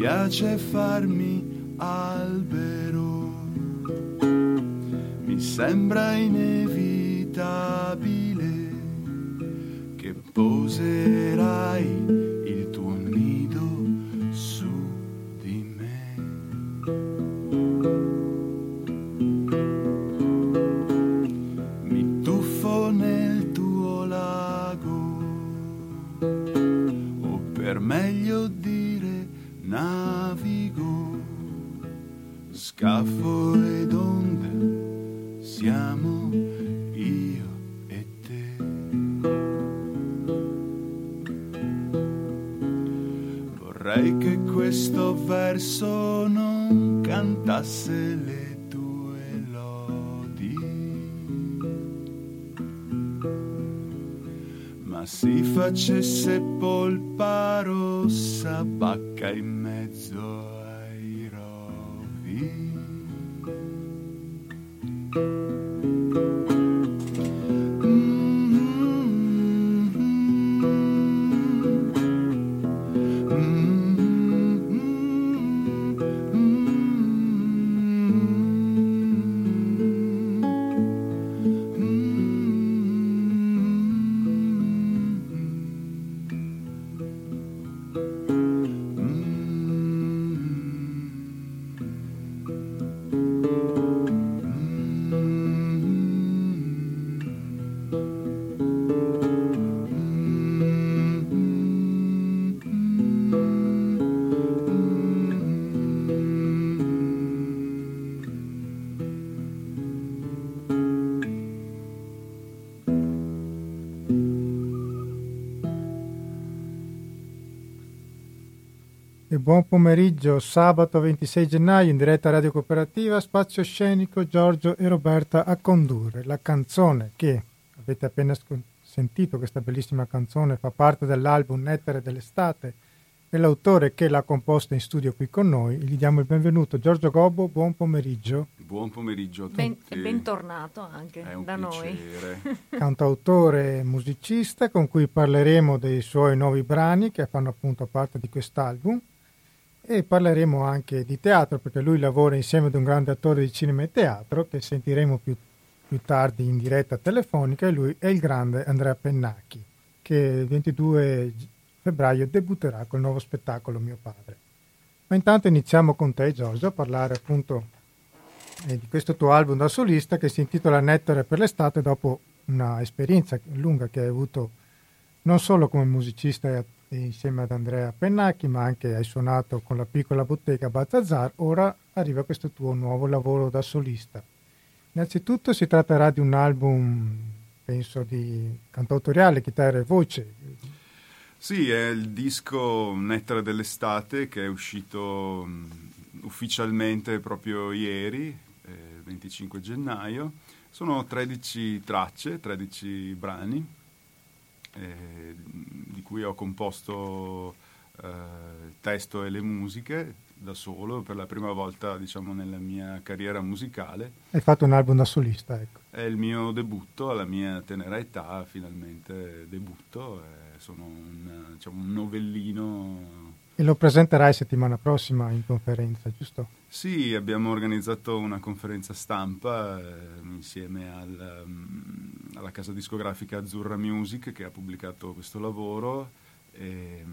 piace farmi albero, mi sembra inevitabile che poserai touch it, sip buon pomeriggio, sabato 26 gennaio in diretta radio cooperativa, spazio scenico Giorgio e Roberta a condurre. La canzone che avete appena sentito, questa bellissima canzone, fa parte dell'album Nettere dell'estate e l'autore che l'ha composta in studio qui con noi. Gli diamo il benvenuto. Giorgio Gobbo, buon pomeriggio. Buon pomeriggio a tutti. Ben- e bentornato anche È un da noi. piacere. Cantautore e musicista con cui parleremo dei suoi nuovi brani che fanno appunto parte di quest'album e parleremo anche di teatro perché lui lavora insieme ad un grande attore di cinema e teatro che sentiremo più, più tardi in diretta telefonica e lui è il grande Andrea Pennacchi che il 22 febbraio debutterà col nuovo spettacolo Mio Padre. Ma intanto iniziamo con te Giorgio a parlare appunto eh, di questo tuo album da solista che si intitola Nettare per l'estate dopo una esperienza lunga che hai avuto non solo come musicista e insieme ad Andrea Pennacchi, ma anche hai suonato con la piccola bottega Baltazar, ora arriva questo tuo nuovo lavoro da solista. Innanzitutto si tratterà di un album, penso, di cantautoriale, chitarra e voce. Sì, è il disco Nettare dell'estate che è uscito mh, ufficialmente proprio ieri, eh, 25 gennaio. Sono 13 tracce, 13 brani eh, di cui ho composto eh, il testo e le musiche, da solo per la prima volta diciamo, nella mia carriera musicale. Hai fatto un album da solista, ecco. È il mio debutto, alla mia tenera età, finalmente debutto, sono un, diciamo, un novellino e lo presenterai settimana prossima in conferenza, giusto? Sì, abbiamo organizzato una conferenza stampa eh, insieme al, um, alla casa discografica Azzurra Music che ha pubblicato questo lavoro e,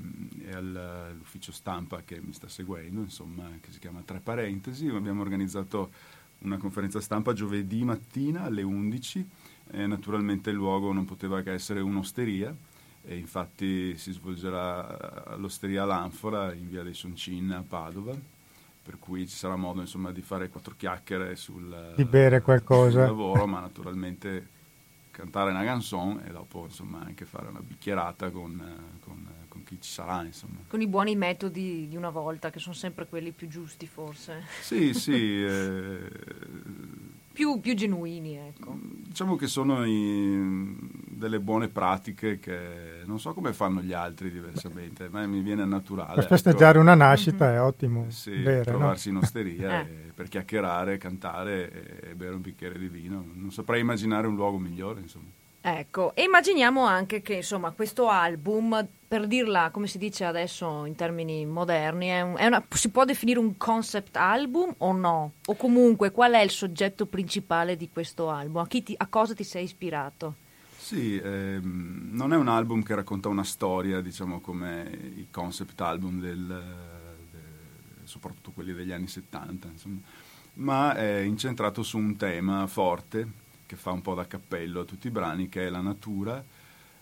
e all'ufficio stampa che mi sta seguendo, insomma, che si chiama Tre Parentesi. Abbiamo organizzato una conferenza stampa giovedì mattina alle 11 e naturalmente il luogo non poteva che essere un'osteria e infatti si svolgerà all'Osteria L'Anfora in via dei Soncin a Padova per cui ci sarà modo insomma, di fare quattro chiacchiere sul, di bere qualcosa. sul lavoro ma naturalmente cantare una canzone e dopo insomma, anche fare una bicchierata con, con, con chi ci sarà insomma. con i buoni metodi di una volta che sono sempre quelli più giusti forse sì sì eh, più, più, genuini ecco. diciamo che sono i, delle buone pratiche che non so come fanno gli altri diversamente, ma mi viene naturale. Per festeggiare ecco. una nascita mm-hmm. è ottimo. Sì, bere, trovarsi no? in osteria eh. per chiacchierare, cantare e bere un bicchiere di vino. Non saprei immaginare un luogo migliore, insomma. Ecco, e immaginiamo anche che insomma questo album, per dirla come si dice adesso in termini moderni, è un, è una, si può definire un concept album o no? O comunque qual è il soggetto principale di questo album? A, ti, a cosa ti sei ispirato? Sì, ehm, non è un album che racconta una storia, diciamo come i concept album, del, de, soprattutto quelli degli anni 70, insomma, ma è incentrato su un tema forte che fa un po' da cappello a tutti i brani, che è la natura,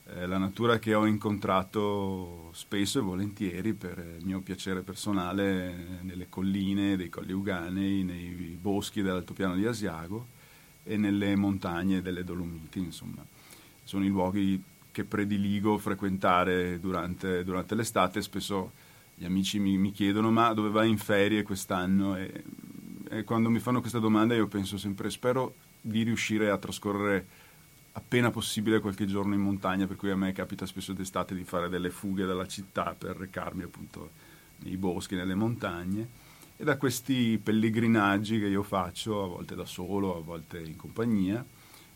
eh, la natura che ho incontrato spesso e volentieri per il mio piacere personale nelle colline dei Colli Uganei, nei boschi dell'altopiano di Asiago e nelle montagne delle Dolomiti, insomma sono i luoghi che prediligo frequentare durante, durante l'estate. Spesso gli amici mi, mi, chiedono ma dove vai in ferie quest'anno? E, e quando mi fanno questa domanda io penso sempre spero di riuscire a trascorrere appena possibile qualche giorno in montagna, per cui a me capita spesso d'estate di fare delle fughe dalla città per recarmi appunto nei boschi, nelle montagne. E da questi pellegrinaggi che io faccio, a volte da solo, a volte in compagnia,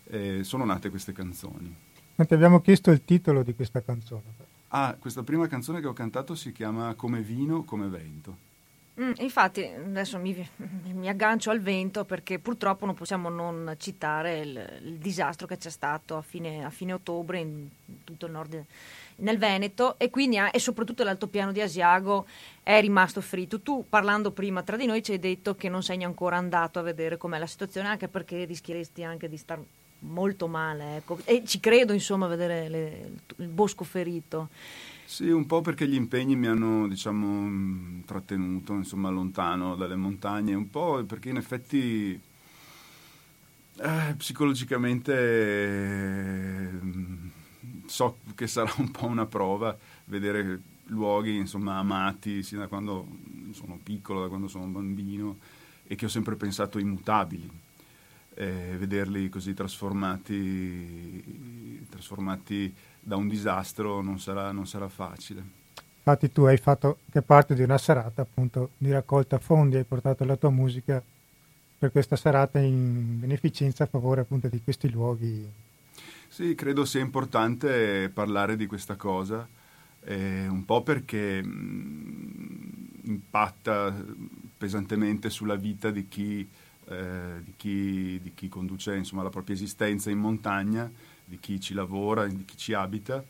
eh, sono nate queste canzoni. Ma ti abbiamo chiesto il titolo di questa canzone. Ah, questa prima canzone che ho cantato si chiama Come vino, come vento. Mm, infatti, adesso mi, mi, aggancio al vento perché purtroppo non possiamo non citare il, il disastro che c'è stato a fine, a fine, ottobre in tutto il nord nel Veneto e quindi e soprattutto l'altopiano di Asiago è rimasto fritto. Tu parlando prima tra di noi ci hai detto che non sei ancora andato a vedere com'è la situazione anche perché rischieresti anche di star molto male, ecco. E ci credo, insomma, a vedere le, il bosco ferito. Sì, un po' perché gli impegni mi hanno, diciamo, trattenuto, insomma, lontano dalle montagne, un po' perché in effetti eh, psicologicamente eh, so che sarà un po' una prova vedere luoghi, insomma, amati, sia da quando sono piccolo, da quando sono bambino, e che ho sempre pensato immutabili eh, vederli così trasformati, trasformati, da un disastro non sarà, non sarà facile. Infatti tu hai fatto che parte di una serata appunto di raccolta fondi, hai portato la tua musica per questa serata in beneficenza a favore appunto di questi luoghi. Sì, credo sia importante parlare di questa cosa, eh, un po' perché mh, impatta pesantemente sulla vita di chi eh, di, chi, di, chi, conduce insomma, la propria esistenza in montagna, di chi ci lavora, di chi ci abita,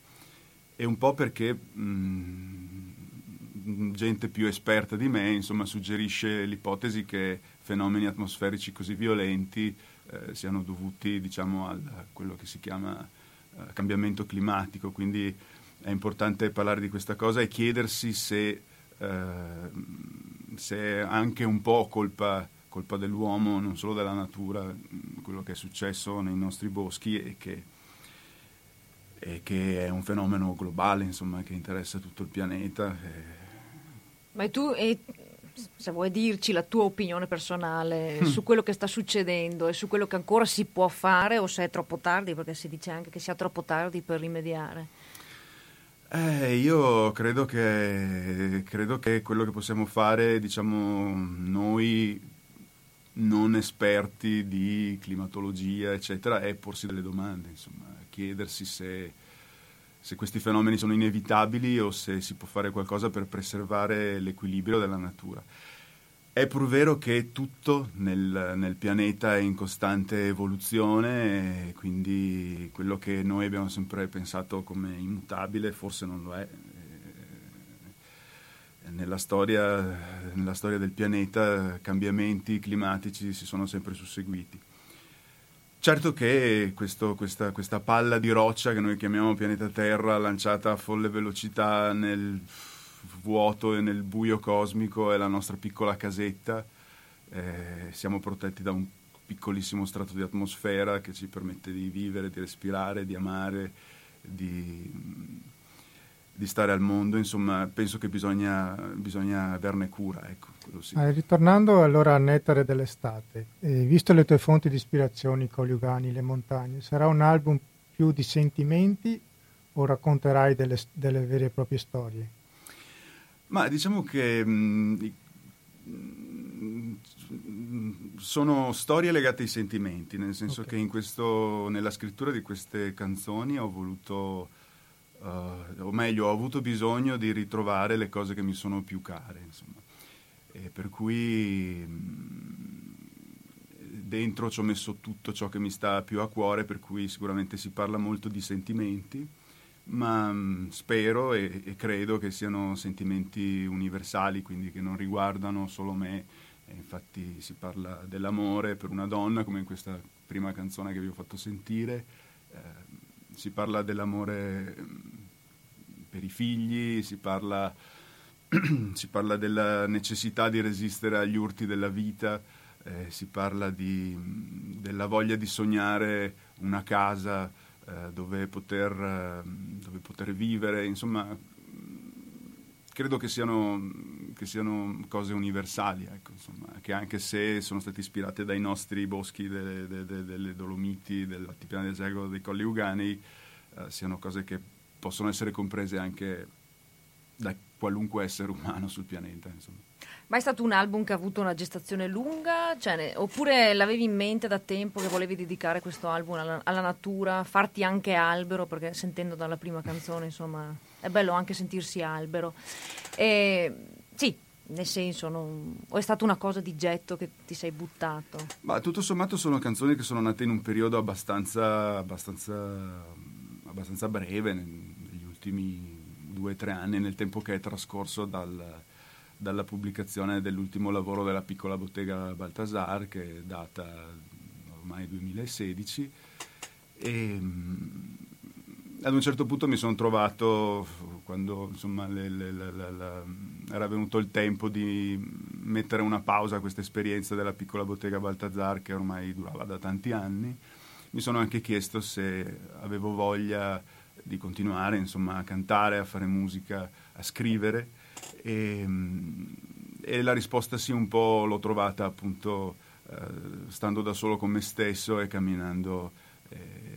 e un po' perché mh, gente più esperta di me insomma, suggerisce l'ipotesi che fenomeni atmosferici così violenti eh, siano dovuti diciamo, a quello che si chiama eh, cambiamento climatico, quindi è importante parlare di questa cosa e chiedersi se, eh, se è anche un po' colpa colpa dell'uomo, non solo della natura, mm, quello che è successo nei nostri boschi e che, e che è un fenomeno globale, insomma, che interessa tutto il pianeta. E... Ma tu, e, se vuoi dirci la tua opinione personale mm. su quello che sta succedendo e su quello che ancora si può fare o se è troppo tardi, perché si dice anche che sia troppo tardi per rimediare? Eh, io credo che, credo che quello che possiamo fare, diciamo, noi non esperti di climatologia, eccetera, è porsi delle domande, insomma, chiedersi se, se questi fenomeni sono inevitabili o se si può fare qualcosa per preservare l'equilibrio della natura. È pur vero che tutto nel, nel, pianeta è in costante evoluzione, quindi quello che noi abbiamo sempre pensato come immutabile forse non lo è. Nella storia, nella storia del pianeta cambiamenti climatici si sono sempre susseguiti. Certo che questo, questa, questa palla di roccia che noi chiamiamo pianeta Terra, lanciata a folle velocità nel vuoto e nel buio cosmico è la nostra piccola casetta, eh, siamo protetti da un piccolissimo strato di atmosfera che ci permette di vivere, di respirare, di amare, di, di stare al mondo, insomma penso che bisogna, bisogna averne cura. Ecco, sì. ah, ritornando allora al nettare dell'estate, eh, visto le tue fonti di ispirazione, i coliugani, le montagne, sarà un album più di sentimenti o racconterai delle, delle vere e proprie storie? Ma diciamo che mh, mm, sono storie legate ai sentimenti, nel senso okay. che questo, nella scrittura di queste canzoni ho voluto, uh, o meglio, ho avuto bisogno di ritrovare le cose che mi sono più care, insomma. E per cui mh, dentro ci ho messo tutto ciò che mi sta più a cuore, per cui sicuramente si parla molto di sentimenti ma mm, spero e, e, credo che siano sentimenti universali, quindi che non riguardano solo me. E infatti si parla dell'amore per una donna, come in questa prima canzone che vi ho fatto sentire, eh, si parla dell'amore mm, per i figli, si parla, si parla della necessità di resistere agli urti della vita, eh, si parla di, mm, della voglia di sognare una casa eh, dove, poter, eh, dove, poter, vivere, insomma, credo che siano, che siano cose universali, ecco, insomma, che anche se sono state ispirate dai nostri boschi delle, delle, delle Dolomiti, dell'Altipiano del Zego, dei Colli Uganei, eh, siano cose che possono essere comprese anche da qualunque essere umano sul pianeta. Insomma. Ma è stato un album che ha avuto una gestazione lunga? Cioè, oppure l'avevi in mente da tempo che volevi dedicare questo album alla, alla, natura, farti anche albero? Perché sentendo dalla prima canzone, insomma, è bello anche sentirsi albero. E, sì, nel senso, non, o è stata una cosa di getto che ti sei buttato? Ma tutto sommato sono canzoni che sono nate in un periodo abbastanza, abbastanza, abbastanza breve, negli ultimi due o tre anni, nel tempo che è trascorso dal dalla pubblicazione dell'ultimo lavoro della piccola bottega Baltasar, che è data ormai 2016. E, mm, ad un certo punto mi sono trovato, quando insomma, le, le, le, era venuto il tempo di mettere una pausa a questa esperienza della piccola bottega Baltazar, che ormai durava da tanti anni, mi sono anche chiesto se avevo voglia di continuare insomma, a cantare, a fare musica, a scrivere. E, e, la risposta sì un po' l'ho trovata appunto eh, stando da solo con me stesso e camminando, eh,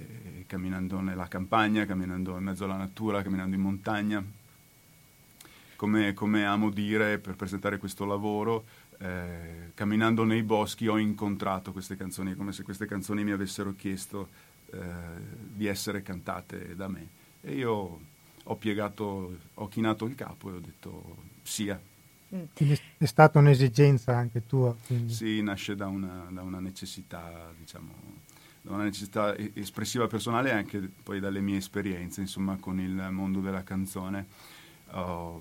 camminando nella campagna, camminando in mezzo alla natura, camminando in montagna. Come, come amo dire per presentare questo lavoro, eh, camminando nei boschi ho incontrato queste canzoni, come se queste canzoni mi avessero chiesto eh, di essere cantate da me. E io ho piegato, ho chinato il capo e ho detto sia. Quindi è stata un'esigenza anche tua? Quindi. Sì, nasce da una, da una necessità, diciamo, una necessità espressiva personale anche poi dalle mie esperienze, insomma, con il mondo della canzone. Uh,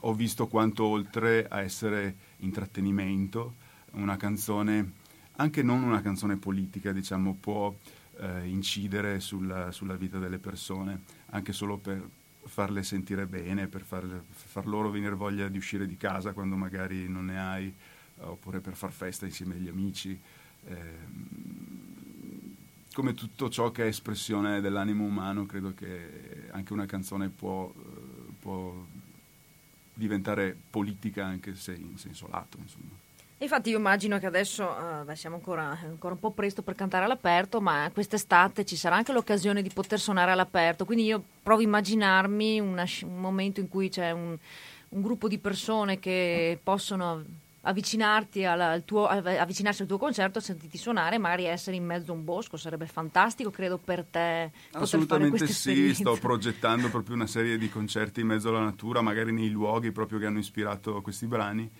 ho visto quanto oltre a essere intrattenimento, una canzone, anche non una canzone politica, diciamo, può eh, incidere sulla, sulla, vita delle persone, anche solo per farle sentire bene, per farle, far loro venire voglia di uscire di casa quando magari non ne hai, oppure per far festa insieme agli amici. Eh, come tutto ciò che è espressione dell'animo umano, credo che anche una canzone può, può diventare politica anche se in senso lato. Insomma. Infatti io immagino che adesso uh, siamo ancora, ancora, un po' presto per cantare all'aperto, ma quest'estate ci sarà anche l'occasione di poter suonare all'aperto, quindi io provo a immaginarmi una, un momento in cui c'è un, un gruppo di persone che possono avvicinarsi al tuo concerto, sentirti suonare, magari essere in mezzo a un bosco, sarebbe fantastico, credo per te. Assolutamente sì, sto progettando proprio una serie di concerti in mezzo alla natura, magari nei luoghi proprio che hanno ispirato questi brani,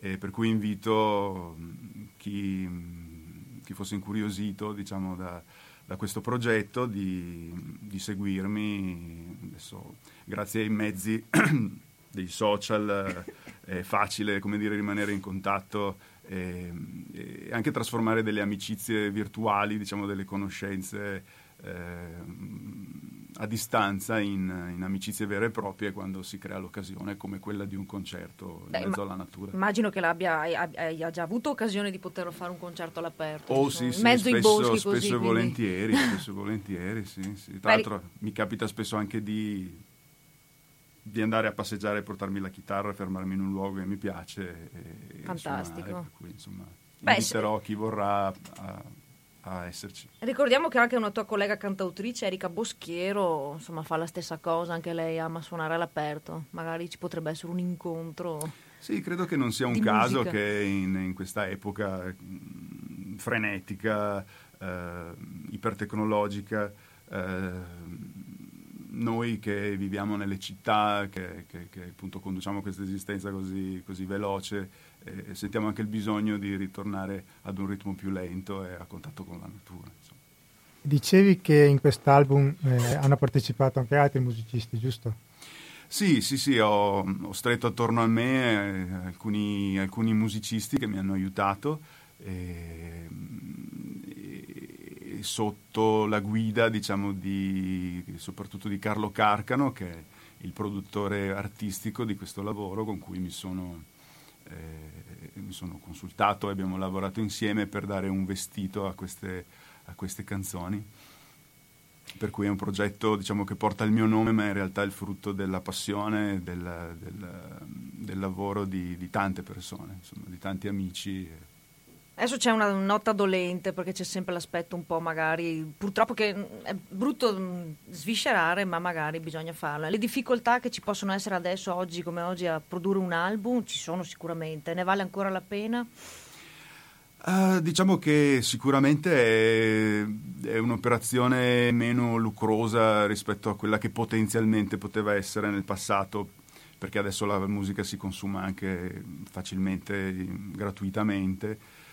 eh, per cui invito chi, chi fosse incuriosito diciamo, da, da, questo progetto di, di seguirmi, adesso, grazie ai mezzi dei social è facile come dire, rimanere in contatto e, e, anche trasformare delle amicizie virtuali, diciamo delle conoscenze eh, a distanza in, in, amicizie vere e proprie quando si crea l'occasione come quella di un concerto in Beh, mezzo alla natura. Immagino che l'abbia hai, già avuto occasione di poter fare un concerto all'aperto. Oh sì, sì, mezzo spesso, boschi spesso così, e volentieri, spesso e volentieri, sì, sì. Tra l'altro mi capita spesso anche di di andare a passeggiare e portarmi la chitarra, fermarmi in un luogo che mi piace. E, Fantastico. Suonare, per cui, insomma, Beh, inviterò chi vorrà a, a, esserci. Ricordiamo che anche una tua collega cantautrice, Erika Boschiero, insomma, fa la stessa cosa, anche lei ama suonare all'aperto. Magari ci potrebbe essere un incontro. Sì, credo che non sia un caso musica. che in, in, questa epoca mm, frenetica, eh, ipertecnologica, eh, noi che viviamo nelle città, che, che, che appunto conduciamo questa esistenza così, così veloce, eh, sentiamo anche il bisogno di ritornare ad un ritmo più lento e a contatto con la natura. Insomma. Dicevi che in quest'album eh, hanno partecipato anche altri musicisti, giusto? Sì, sì, sì, ho, ho stretto attorno a me eh, alcuni, alcuni, musicisti che mi hanno aiutato. E, sotto la guida diciamo, di, soprattutto di Carlo Carcano che è il produttore artistico di questo lavoro con cui mi sono, eh, mi sono consultato e abbiamo lavorato insieme per dare un vestito a queste, a queste canzoni. Per cui è un progetto diciamo, che porta il mio nome ma in realtà è il frutto della passione del, del, del lavoro di, di, tante persone insomma, di tanti amici Adesso c'è una nota dolente perché c'è sempre l'aspetto un po' magari, purtroppo che mm, è brutto mm, sviscerare, ma magari bisogna farlo. Le difficoltà che ci possono essere adesso, oggi come oggi, a produrre un album ci sono sicuramente. Ne vale ancora la pena? Uh, diciamo che sicuramente è, è, un'operazione meno lucrosa rispetto a quella che potenzialmente poteva essere nel passato, perché adesso la musica si consuma anche facilmente, gratuitamente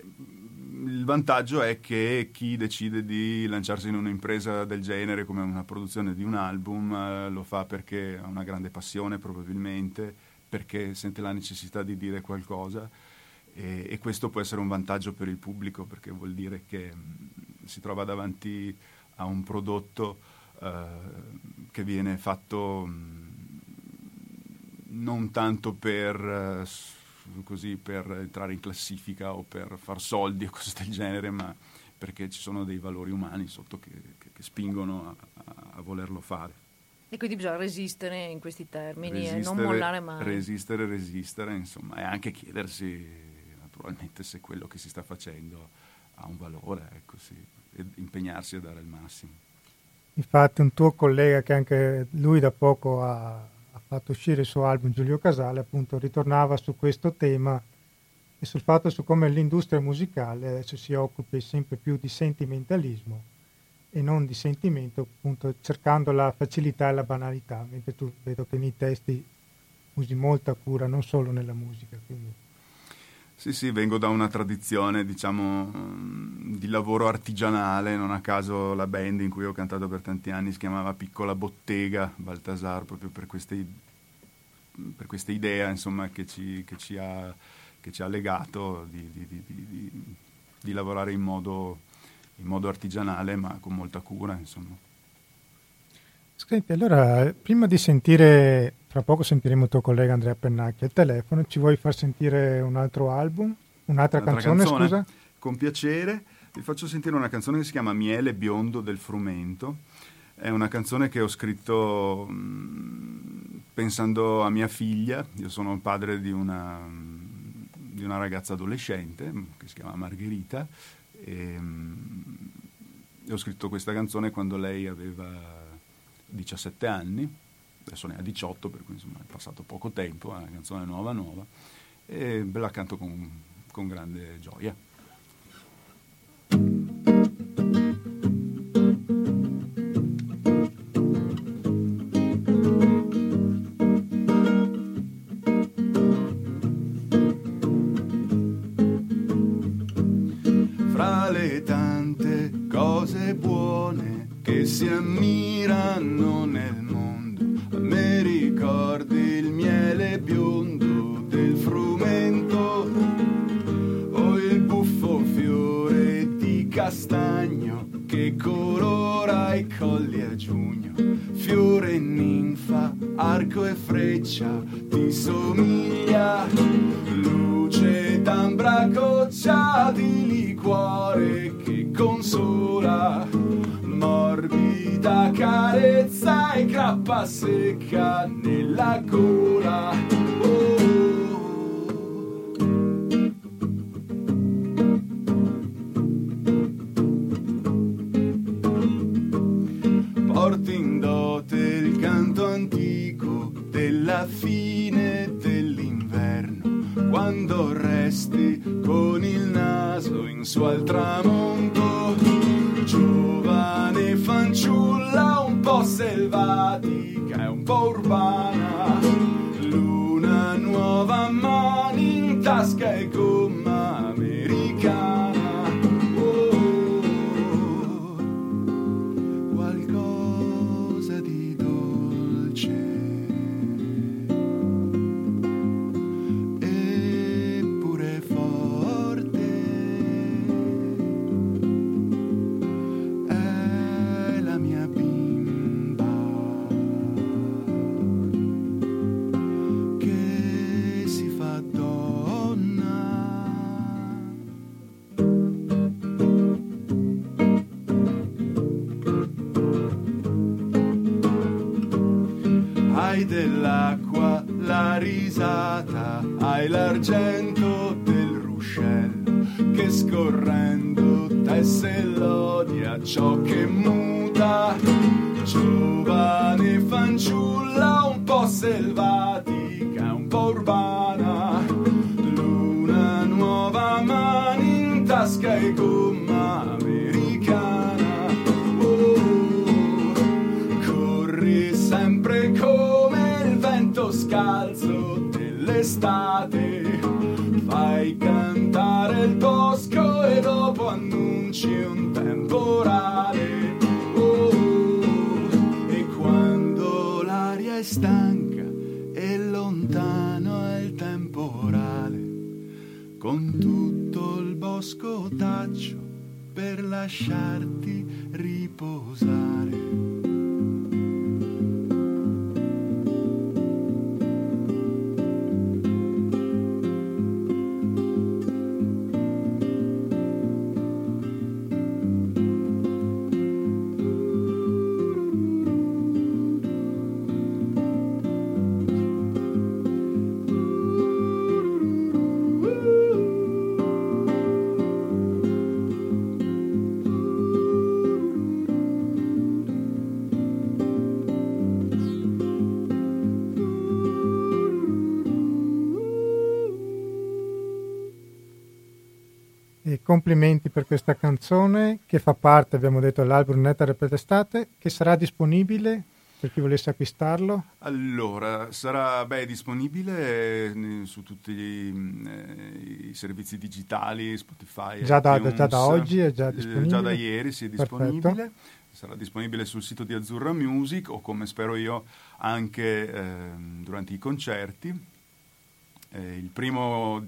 il vantaggio è che chi decide di lanciarsi in un'impresa del genere come una produzione di un album eh, lo fa perché ha una grande passione probabilmente, perché sente la necessità di dire qualcosa e, e questo può essere un vantaggio per il pubblico perché vuol dire che mh, si trova davanti a un prodotto eh, che viene fatto mh, non tanto per... Eh, così per entrare in classifica o per far soldi o cose del genere, ma perché ci sono dei valori umani sotto che, che, che spingono a, a, a, volerlo fare. E quindi bisogna resistere in questi termini resistere, e non mollare mai. Resistere, resistere, insomma, e anche chiedersi naturalmente se quello che si sta facendo ha un valore, ecco sì, e impegnarsi a dare il massimo. Infatti un tuo collega che anche lui da poco ha fatto uscire il suo album Giulio Casale, appunto ritornava su questo tema e sul fatto su come l'industria musicale adesso si occupi sempre più di sentimentalismo e non di sentimento, appunto cercando la facilità e la banalità, mentre tu vedo che nei testi usi molta cura, non solo nella musica. Quindi. Sì, sì, vengo da una tradizione, diciamo, di lavoro artigianale, non a caso la band in cui ho cantato per tanti anni si chiamava Piccola Bottega, Baltasar, proprio per queste, per questa idea, insomma, che ci, che ci, ha, che ci ha, legato di, di, di, di lavorare in modo, in modo, artigianale, ma con molta cura, insomma. Senti, allora, prima di sentire fra poco sentiremo il tuo collega Andrea Pennacchi al telefono. Ci vuoi far sentire un altro album? Un'altra, Un'altra canzone, canzone, scusa? Con piacere. Vi faccio sentire una canzone che si chiama Miele biondo del frumento. È una canzone che ho scritto mh, mm, pensando a mia figlia. Io sono padre di una, di una ragazza adolescente che si chiama Margherita e, e ho scritto questa canzone quando lei aveva 17 anni, adesso ne ha 18 per cui insomma è passato poco tempo, è una canzone nuova nuova e ve la canto con, con grande gioia. si ammirano Fiore ninfa, arco e freccia, ti somiglia. Luce d'ambra goccia di liquore che consola morbida carezza e grappa secca nella gola. Su al tramonto, giovane fanciulla un po' selvatica e un po' urbana, Hai Fai cantare il bosco e dopo annunci un temporale. Oh, e quando l'aria è stanca e lontano è il temporale, con tutto il bosco taccio per lasciarti riposare. Complimenti per questa canzone che fa parte, abbiamo detto, dell'album Nettare per l'estate, che sarà disponibile per chi volesse acquistarlo. Allora, sarà beh, disponibile eh, su tutti eh, i servizi digitali, Spotify, Già da- iTunes. già da oggi è già Eh, disponibile? già da ieri sì, è Perfetto. disponibile. Sarà disponibile sul sito di Azzurra Music o come spero io anche ehm, durante i concerti. Eh, il primo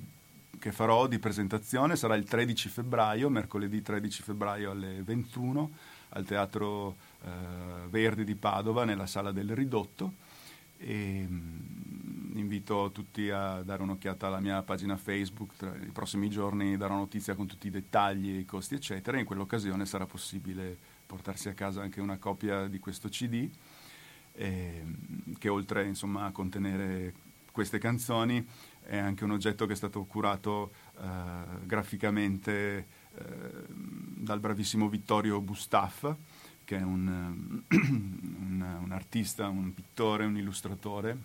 che farò di presentazione. Sarà il 13 febbraio, mercoledì 13 febbraio alle 21 al Teatro eh, Verdi di Padova nella sala del Ridotto. E mm, invito tutti a dare un'occhiata alla mia pagina Facebook, tra i prossimi giorni darò notizia con tutti i dettagli, i costi eccetera. In quell'occasione sarà possibile portarsi a casa anche una copia di questo CD ehm, che oltre insomma, a contenere queste canzoni è anche un oggetto che è stato curato eh, graficamente eh, dal bravissimo Vittorio Bustaff, che è un, un, un artista, un pittore, un illustratore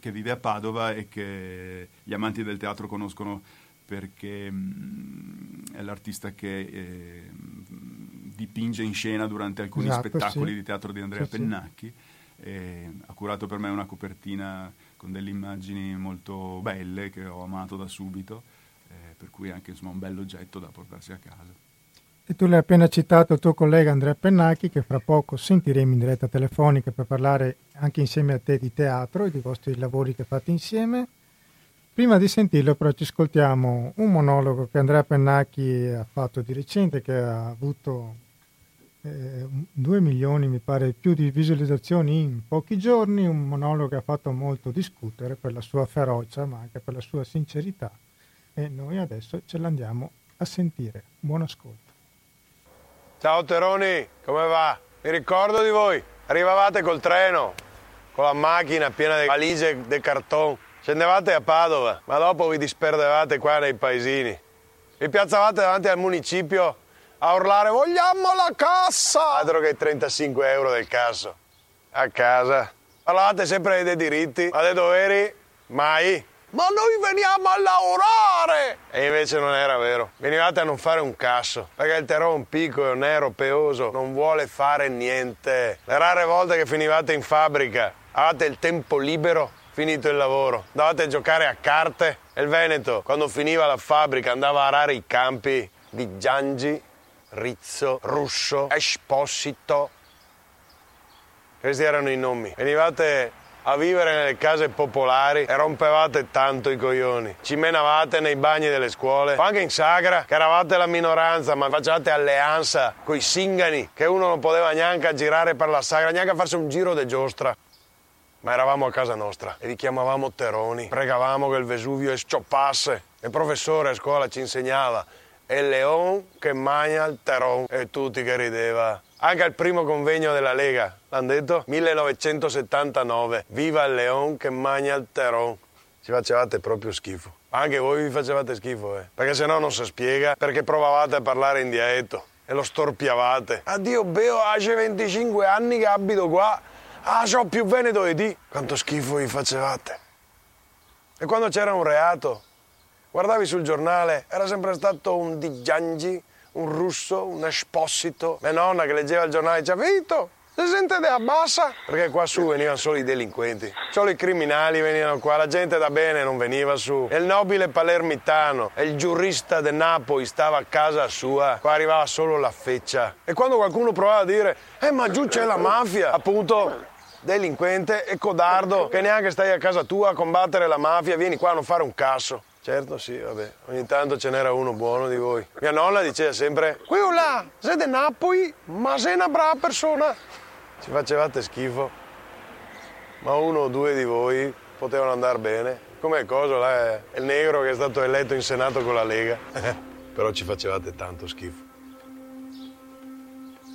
che vive a Padova e che gli amanti del teatro conoscono perché mh, è l'artista che eh, dipinge in scena durante alcuni esatto, spettacoli sì. di teatro di Andrea sì, Pennacchi. Sì. ha curato per me una copertina con delle immagini molto belle che ho amato da subito, eh, per cui è anche insomma, un bell'oggetto da portarsi a casa. E tu l'hai appena citato il tuo collega Andrea Pennacchi, che fra poco sentiremo in diretta telefonica per parlare anche insieme a te di teatro e dei vostri lavori che fate insieme. Prima di sentirlo però ci ascoltiamo un monologo che Andrea Pennacchi ha fatto di recente, che ha avuto eh, 2 milioni, mi pare, più di visualizzazioni in pochi giorni, un monologo che ha fatto molto discutere per la sua ferocia ma anche per la sua sincerità e noi adesso ce l'andiamo a sentire. Buon ascolto. Ciao Teroni, come va? Mi ricordo di voi, arrivavate col treno, con la macchina piena di valigie di cartone Scendevate a Padova, ma dopo vi disperdevate qua nei paesini. Vi piazzavate davanti al municipio a urlare vogliamo la cassa! Altro che 35 euro del casso. A casa. Parlavate sempre dei diritti, ma dei doveri mai. Ma noi veniamo a lavorare! E invece non era vero. Venivate a non fare un casso, perché il terron piccolo, nero, peoso, non vuole fare niente. Le rare volte che finivate in fabbrica, avete il tempo libero finito il lavoro. Andavate a giocare a carte e il Veneto, quando finiva la fabbrica, andava a arare i campi di Giangi, Rizzo, Russo, Esposito. Questi erano i nomi. Venivate a vivere nelle case popolari e rompevate tanto i coglioni. Ci menavate nei bagni delle scuole, anche in Sagra, che eravate la minoranza, ma facevate alleanza con i singani, che uno non poteva neanche girare per la Sagra, neanche farsi un giro di giostra ma eravamo a casa nostra e li chiamavamo Teroni. Pregavamo che il Vesuvio scioppasse. Il professore a scuola ci insegnava è il leon che mangia il teron e tutti che rideva. Anche al primo convegno della Lega, l'hanno detto? 1979. Viva il leon che mangia il teron. Ci facevate proprio schifo. Anche voi vi facevate schifo, eh? Perché se no non si spiega perché provavate a parlare in dialetto e lo storpiavate. Addio Beo, ha 25 anni che abito qua Ah, so più veneto di te. Quanto schifo vi facevate. E quando c'era un reato, guardavi sul giornale, era sempre stato un Di Giangi, un russo, un esposito. Mia nonna che leggeva il giornale diceva, Vito, si sente da bassa? Perché qua su venivano solo i delinquenti, solo i criminali venivano qua, la gente da bene non veniva su. E il nobile palermitano e il giurista di Napoli stava a casa sua, qua arrivava solo la feccia. E quando qualcuno provava a dire, eh ma giù c'è la mafia, appunto delinquente e codardo che neanche stai a casa tua a combattere la mafia, vieni qua a non fare un casso. Certo, sì, vabbè, ogni tanto ce n'era uno buono di voi. Mia nonna diceva sempre, quello là, siete Napoli, ma sei una brava persona. Ci facevate schifo, ma uno o due di voi potevano andare bene. Come cosa là è il negro che è stato eletto in Senato con la Lega. Però ci facevate tanto schifo.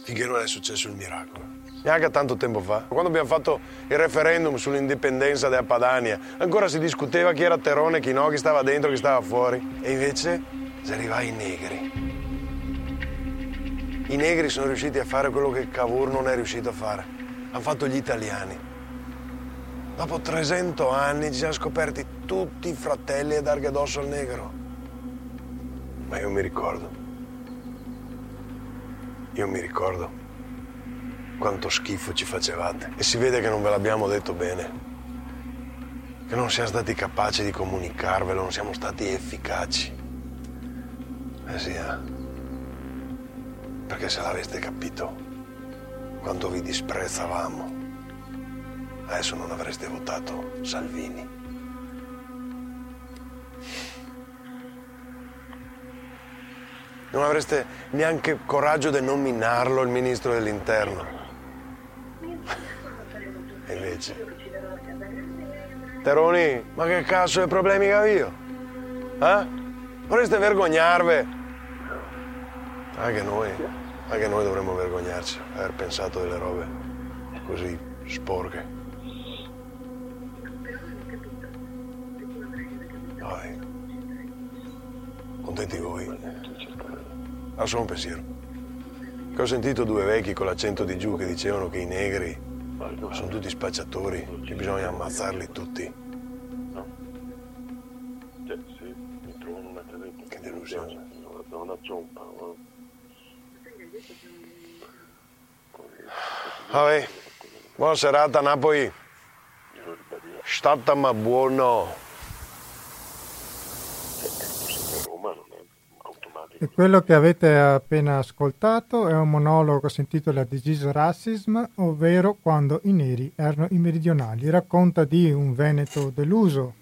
Finché non è successo il miracolo neanche tanto tempo fa. Quando abbiamo fatto il referendum sull'indipendenza della Padania, ancora si discuteva chi era Terone, chi no, chi stava dentro, chi stava fuori. E invece si arriva ai negri. I negri sono riusciti a fare quello che Cavour non è riuscito a fare. Hanno fatto gli italiani. Dopo 300 anni ci siamo scoperti tutti i fratelli a darghe addosso al negro. Ma io mi ricordo. Io mi ricordo quanto schifo ci facevate. E si vede che non ve l'abbiamo detto bene. Che non siamo stati capaci di comunicarvelo, non siamo stati efficaci. Eh sì, eh. Perché se l'aveste capito, quanto vi disprezzavamo, adesso non avreste votato Salvini. Non avreste neanche coraggio di nominarlo il ministro dell'interno. E invece... Teroni, ma che cazzo di problemi che io? Eh? Vorreste vergognarvi? Anche noi, anche noi dovremmo vergognarci, aver pensato delle robe così sporche. Vai. Contenti voi? Ha solo un pensiero. Che ho sentito due vecchi con l'accento di giù che dicevano che i negri sono tutti spacciatori, che bisogna ammazzarli tutti. No? Cioè, sì, mi trovo una casetta. Che delusione. Zona Ciompa. Vabbè, buona serata Napoli. Stata ma buono. Sempre Roma non è automatico. E quello che avete appena ascoltato è un monologo che si intitola Disease Racism, ovvero quando i neri erano i meridionali. Racconta di un Veneto deluso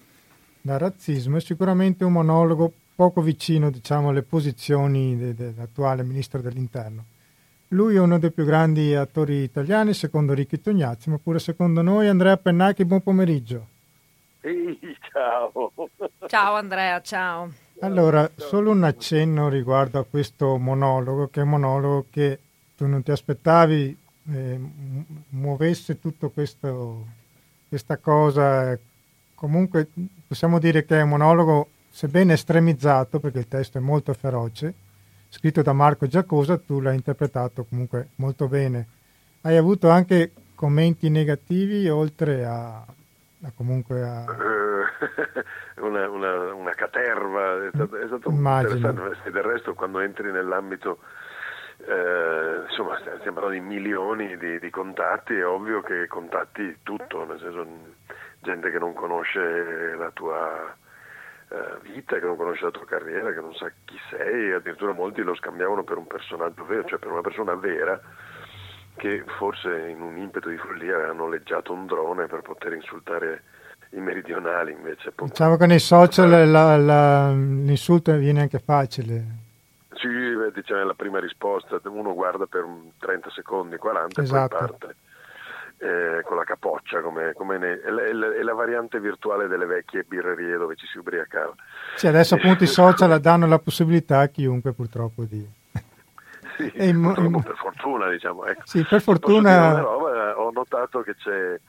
dal razzismo e sicuramente un monologo poco vicino diciamo, alle posizioni de- dell'attuale ministro dell'interno. Lui è uno dei più grandi attori italiani, secondo Ricchi Tognazzi, ma pure secondo noi. Andrea Pennacchi, buon pomeriggio. Ehi, ciao! Ciao Andrea, ciao. Allora, solo un accenno riguardo a questo monologo, che è un monologo che tu non ti aspettavi eh, mu- muovesse questo, questa cosa. Comunque possiamo dire che è un monologo, sebbene estremizzato, perché il testo è molto feroce, scritto da Marco Giacosa, tu l'hai interpretato comunque molto bene. Hai avuto anche commenti negativi, oltre a, a comunque a... Eh, una, una, una caterva, è stato, è stato interessante. Del resto quando entri nell'ambito, eh, insomma, stiamo parlando di milioni di, di contatti, è ovvio che contatti tutto, nel senso gente che non conosce la tua eh, vita, che non conosce la tua carriera, che non sa chi sei, addirittura molti lo scambiavano per un personaggio vero, cioè per una persona vera che forse in un impeto di follia aveva noleggiato un drone per poter insultare i meridionali invece appunto Diciamo che nei social la- la- l'insulto viene anche facile. Sì, diciamo, è la prima risposta, uno guarda per un 30 secondi, 40 Esatto. e poi parte eh, con la capoccia, come, come ne- è, la, è la- è la variante virtuale delle vecchie birrerie dove ci si ubriacava. Sì, adesso appunto i social danno la possibilità a chiunque purtroppo di... Sì, in in- per fortuna, diciamo. Ecco. Sì, per fortuna... una roba? ho notato che c'è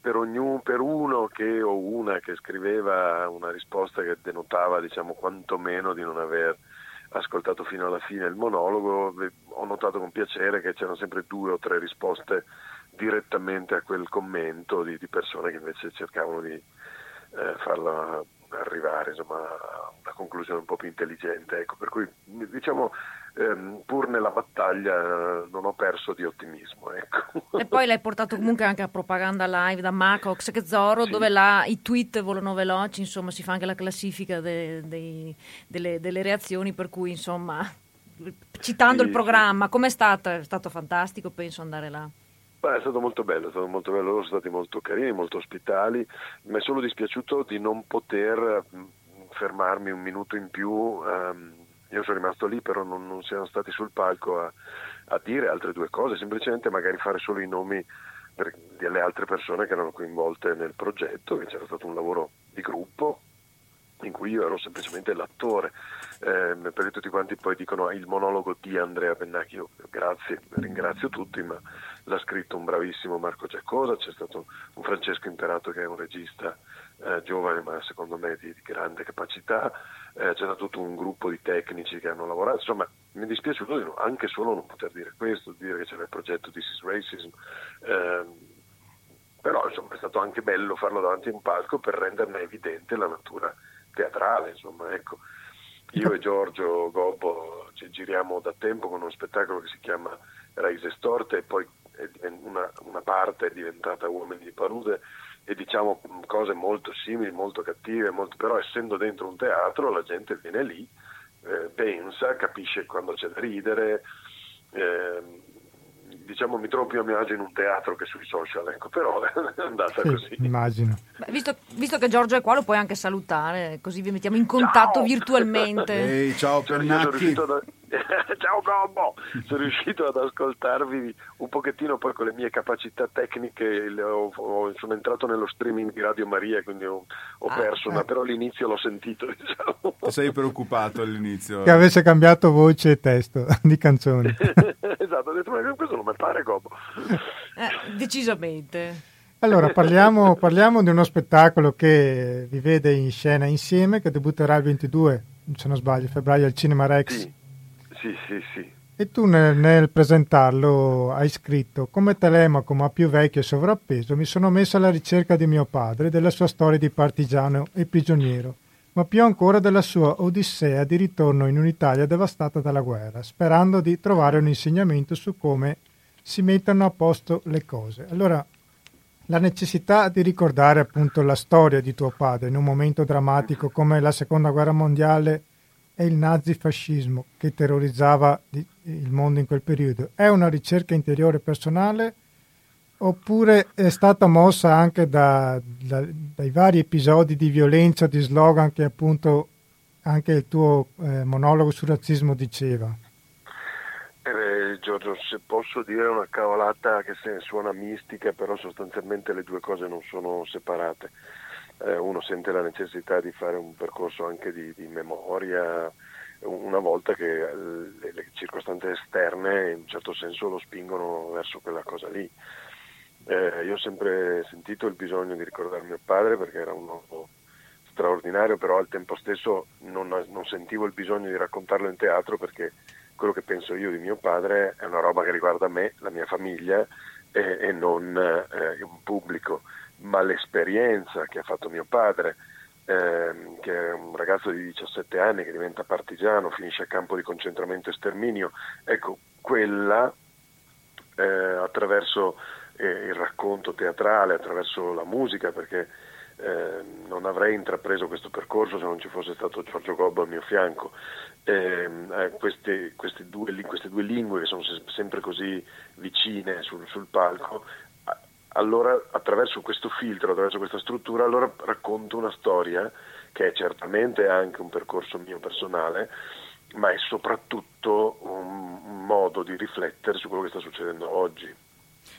per, ognuno, per uno che o una che scriveva una risposta che denotava, diciamo, quantomeno di non aver ascoltato fino alla fine il monologo, ho notato con piacere che c'erano sempre due o tre risposte direttamente a quel commento di, di persone che invece cercavano di eh, farla arrivare insomma, a una conclusione un po' più intelligente. Ecco, per cui diciamo ehm, pur nella battaglia eh, non ho perso di ottimismo. Ecco. E poi l'hai portato comunque anche a propaganda live da Macox che Zoro, Sì. dove là i tweet volano veloci, insomma si fa anche la classifica de- dei- delle, delle reazioni, per cui insomma, citando Sì, il programma, com'è stato? È stato fantastico, penso, andare là. Beh, è stato molto bello, è stato molto bello, loro sono stati molto carini, molto ospitali, mi è solo dispiaciuto di non poter mh, fermarmi un minuto in più, ehm, io sono rimasto lì però non, non siamo stati sul palco a, a dire altre due cose, semplicemente magari fare solo i nomi per- delle altre persone che erano coinvolte nel progetto, che c'era stato un lavoro di gruppo in cui io ero semplicemente l'attore. Eh, perché tutti quanti poi dicono "Ah, il monologo di Andrea Pennacchi, io grazie, ringrazio tutti, ma l'ha scritto un bravissimo Marco Giacosa, c'è stato un Francesco Imperato che è un regista eh, giovane ma secondo me di, di grande capacità, eh, stato tutto un gruppo di tecnici che hanno lavorato, insomma mi è dispiaciuto di no- anche solo non poter dire questo, dire che c'era il progetto This is Racism, ehm, però insomma è stato anche bello farlo davanti a un palco per renderne evidente la natura teatrale, insomma, ecco. Io e Giorgio Gobbo ci giriamo da tempo con uno spettacolo che si chiama Raise Storte e poi una, una parte è diventata Uomini di Palude e diciamo mh, cose molto simili, molto cattive, molto- però essendo dentro un teatro la gente viene lì, eh, pensa, capisce quando c'è da ridere, ehm, diciamo mi trovo più a mio agio in un teatro che sui social, ecco, però è andata Sì, così. immagino. Beh, visto, visto che Giorgio è qua, lo puoi anche salutare, così vi mettiamo in contatto Ciao! virtualmente. Ehi, ciao Sono, io sono Pernacchi. ad... Ciao Gobbo! Sono riuscito ad ascoltarvi un pochettino poi con le mie capacità tecniche, ho- ho- sono entrato nello streaming di Radio Maria, quindi ho, ho Ah. perso, ma però l'inizio l'ho sentito, diciamo. Ti sei preoccupato all'inizio? Che avesse cambiato voce e testo di canzoni. esatto, ho detto, ma questo non mi pare Gobbo. Eh, decisamente. Allora, parliamo, parliamo, di uno spettacolo che vi vede in scena insieme, che debutterà il 22, se non sbaglio, febbraio al Cinema Rex. Sì, sì, sì. sì. E tu nel, nel, presentarlo hai scritto come Telemaco ma più vecchio e sovrappeso mi sono messo alla ricerca di mio padre della sua storia di partigiano e prigioniero, ma più ancora della sua odissea di ritorno in un'Italia devastata dalla guerra, sperando di trovare un insegnamento su come si mettono a posto le cose. Allora, la necessità di ricordare appunto la storia di tuo padre in un momento drammatico come la seconda guerra mondiale e il nazifascismo che terrorizzava il mondo in quel periodo è una ricerca interiore personale oppure è stata mossa anche da, da, dai vari episodi di violenza, di slogan che appunto anche il tuo eh, monologo sul razzismo diceva? Eh, Giorgio, se posso dire una cavolata che suona mistica, però sostanzialmente le due cose non sono separate eh, uno sente la necessità di fare un percorso anche di, di memoria una volta che le, le, circostanze esterne in un certo senso lo spingono verso quella cosa lì. Eh, io ho sempre sentito il bisogno di ricordare mio padre perché era un uomo straordinario, però al tempo stesso non, non, sentivo il bisogno di raccontarlo in teatro perché quello che penso io di mio padre è una roba che riguarda me, la mia famiglia e, e non eh, un pubblico ma l'esperienza che ha fatto mio padre, ehm, che è un ragazzo di 17 anni che diventa partigiano, finisce a campo di concentramento e sterminio, ecco, quella eh, attraverso eh, il racconto teatrale, attraverso la musica, perché eh, non avrei intrapreso questo percorso se non ci fosse stato Giorgio Gobbo al mio fianco. Ehm, eh, queste, queste, due, queste, due, lingue che sono sempre così vicine sul, sul palco allora attraverso questo filtro, attraverso questa struttura, allora racconto una storia che è certamente anche un percorso mio personale, ma è soprattutto un modo di riflettere su quello che sta succedendo oggi.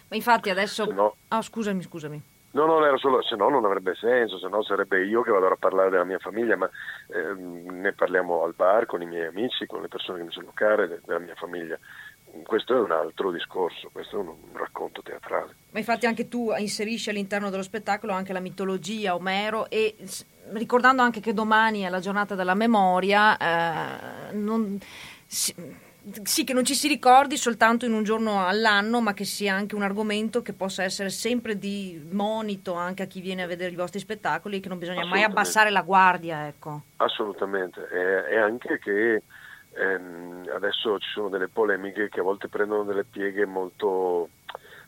Ma infatti adesso... No... Oh, scusami, scusami. No, non era solo, se no non avrebbe senso, se no sarebbe io che vado a parlare della mia famiglia, ma eh, ne parliamo al bar con i miei amici, con le persone che mi sono care, della mia famiglia questo è un altro discorso, questo è un, un, racconto teatrale. Ma infatti anche tu inserisci all'interno dello spettacolo anche la mitologia, Omero e ricordando anche che domani è la giornata della memoria, eh, non, sì, sì, che non ci si ricordi soltanto in un giorno all'anno, ma che sia anche un argomento che possa essere sempre di monito anche a chi viene a vedere i vostri spettacoli, che non bisogna mai abbassare la guardia. Ecco. Assolutamente, e anche che ehm, adesso ci sono delle polemiche che a volte prendono delle pieghe molto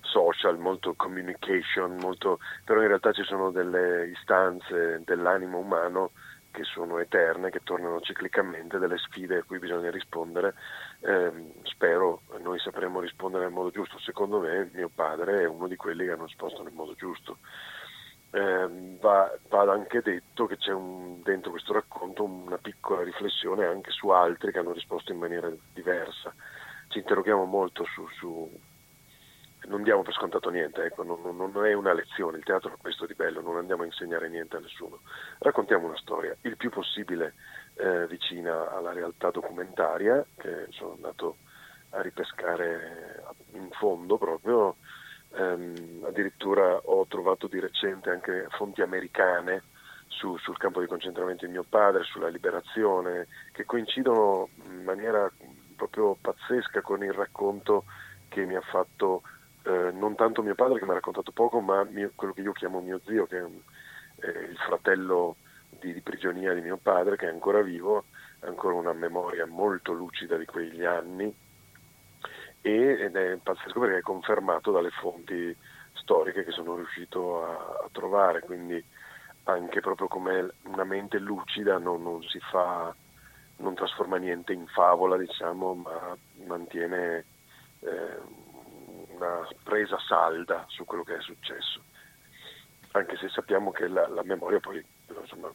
social, molto communication, molto... però in realtà ci sono delle istanze dell'animo umano che sono eterne, che tornano ciclicamente, delle sfide a cui bisogna rispondere. Eh, spero noi sapremo rispondere nel modo giusto. Secondo me mio padre è uno di quelli che hanno risposto nel modo giusto eh, va, va, anche detto che c'è un, dentro questo racconto una piccola riflessione anche su altri che hanno risposto in maniera diversa. Ci interroghiamo molto su, su non diamo per scontato niente, ecco, non, non, è una lezione, il teatro è questo di bello, non andiamo a insegnare niente a nessuno, raccontiamo una storia il più possibile eh, vicina alla realtà documentaria, che sono andato a ripescare in fondo proprio Um, addirittura ho trovato di recente anche fonti americane su, sul campo di concentramento di mio padre, sulla liberazione, che coincidono in maniera proprio pazzesca con il racconto che mi ha fatto eh, non tanto mio padre che mi ha raccontato poco, ma mio, quello che io chiamo mio zio, che è eh, il fratello di, di, prigionia di mio padre, che è ancora vivo, ha ancora una memoria molto lucida di quegli anni ed è pazzesco perché è confermato dalle fonti storiche che sono riuscito a, a trovare, quindi anche proprio come una mente lucida non, non, si fa, non trasforma niente in favola, diciamo, ma mantiene eh, una presa salda su quello che è successo. Anche se sappiamo che la, la memoria poi insomma,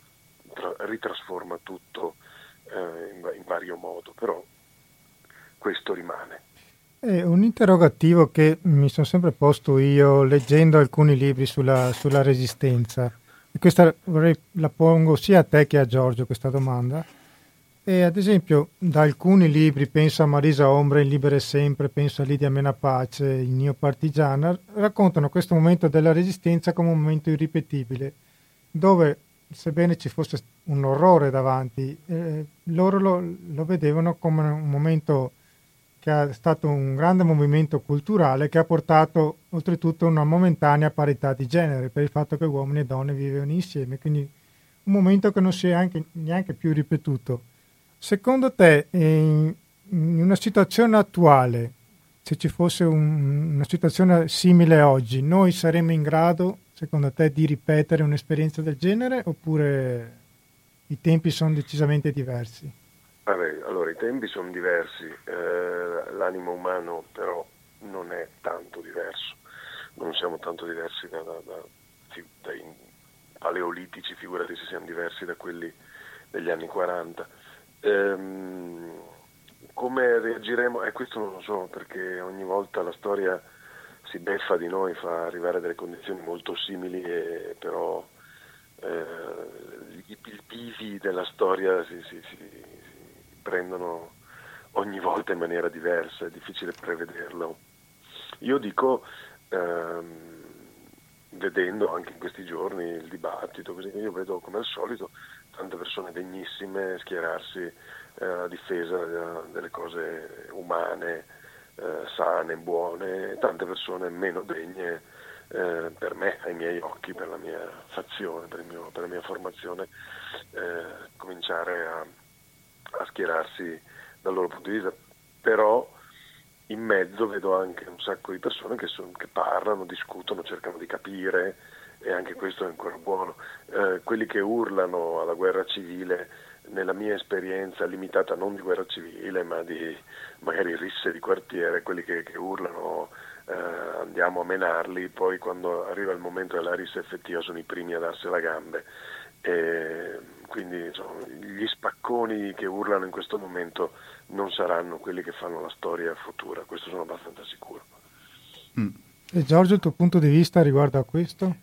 tra, ritrasforma tutto eh, in, in vario modo, però questo rimane. È un interrogativo che mi sono sempre posto io leggendo alcuni libri sulla, sulla resistenza. E questa vorrei, la pongo sia a te che a Giorgio questa domanda. E ad esempio, da alcuni libri, penso a Marisa Ombre in Libere Sempre, penso a Lidia Menapace, il Nio Partigiana, raccontano questo momento della resistenza come un momento irripetibile, dove, sebbene ci fosse un orrore davanti, eh, loro lo, lo vedevano come un momento che è stato un grande movimento culturale che ha portato oltretutto una momentanea parità di genere per il fatto che uomini e donne vivevano insieme, quindi un momento che non si è anche, neanche più ripetuto. Secondo te, in, una situazione attuale, se ci fosse un, una situazione simile oggi, noi saremmo in grado, secondo te, di ripetere un'esperienza del genere oppure i tempi sono decisamente diversi? Vabbè, allora i tempi sono diversi, eh, l'animo umano però non è tanto diverso, non siamo tanto diversi da, da, da, dai paleolitici, figurati se siamo diversi da quelli degli anni 40 Ehm, come reagiremo? Eh, questo non lo so perché ogni volta la storia si beffa di noi, fa arrivare a delle condizioni molto simili, e, però eh, i, i della storia si, si, si, prendono ogni volta in maniera diversa, è difficile prevederlo. Io dico, ehm, vedendo anche in questi giorni il dibattito, io vedo come al solito tante persone degnissime schierarsi eh, a difesa delle cose umane, eh, sane, buone, tante persone meno degne eh, per me, ai miei occhi, per la mia fazione, per, mio, per la mia formazione, eh, cominciare a, a, schierarsi dal loro punto di vista. Però in mezzo vedo anche un sacco di persone che, son, che parlano, discutono, cercano di capire e anche questo è ancora buono. Eh, quelli che urlano alla guerra civile, nella mia esperienza limitata non di guerra civile, ma di magari risse di quartiere, quelli che, che urlano eh, andiamo a menarli, poi quando arriva il momento della rissa effettiva sono i primi a darsi la gambe. E quindi insomma, gli spacconi che urlano in questo momento non saranno quelli che fanno la storia futura, questo sono abbastanza sicuro. Mm. E Giorgio, il tuo punto di vista riguardo a questo?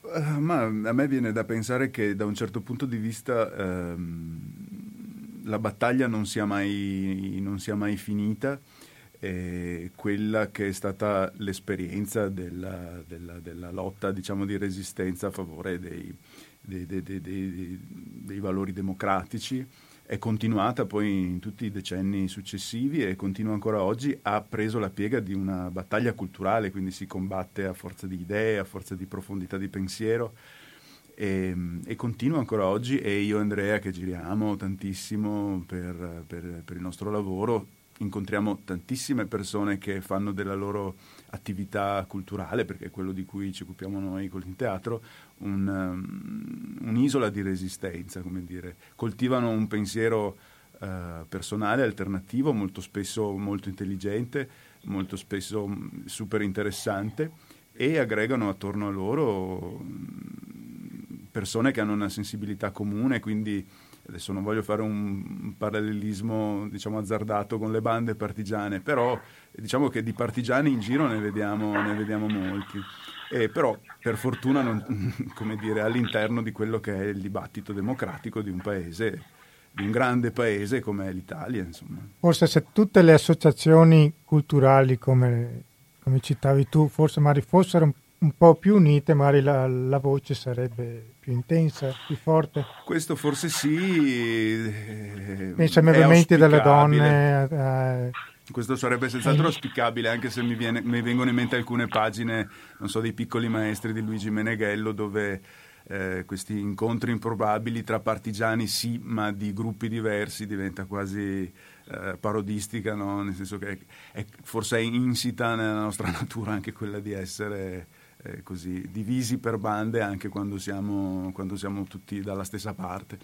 Uh, ma a me viene da pensare che da un certo punto di vista ehm, la battaglia non sia mai, non sia mai finita e quella che è stata l'esperienza della, della, della lotta diciamo, di resistenza a favore dei, dei, dei, dei valori democratici è continuata poi in tutti i decenni successivi e continua ancora oggi, ha preso la piega di una battaglia culturale, quindi si combatte a forza di idee, a forza di profondità di pensiero e, e continua ancora oggi e io e Andrea che giriamo tantissimo per, per, per il nostro lavoro incontriamo tantissime persone che fanno della loro attività culturale, perché è quello di cui ci occupiamo noi con il teatro, un, um, un'isola di resistenza, come dire. Coltivano un pensiero uh, personale, alternativo, molto spesso molto intelligente, molto spesso mm, super interessante e aggregano attorno a loro mm, persone che hanno una sensibilità comune, quindi adesso non voglio fare un parallelismo diciamo azzardato con le bande partigiane, però diciamo che di partigiani in giro ne vediamo, ne vediamo molti. Eh, però per fortuna non, dire, all'interno di quello che è il dibattito democratico di un paese, di un grande paese come l'Italia. Insomma. Forse se tutte le associazioni culturali, come, come citavi tu, forse magari fossero un, un po' più unite, magari la, la, voce sarebbe più intensa, più forte. Questo forse sì. Eh, Penso movimenti delle donne. Eh, questo sarebbe senz'altro auspicabile, anche se mi, viene, mi, vengono in mente alcune pagine, non so, dei piccoli maestri di Luigi Meneghello, dove eh, questi incontri improbabili tra partigiani sì, ma di gruppi diversi diventa quasi eh, parodistica, no? nel senso che è, è, forse è insita nella nostra natura anche quella di essere eh, così divisi per bande anche quando siamo, quando siamo tutti dalla stessa parte.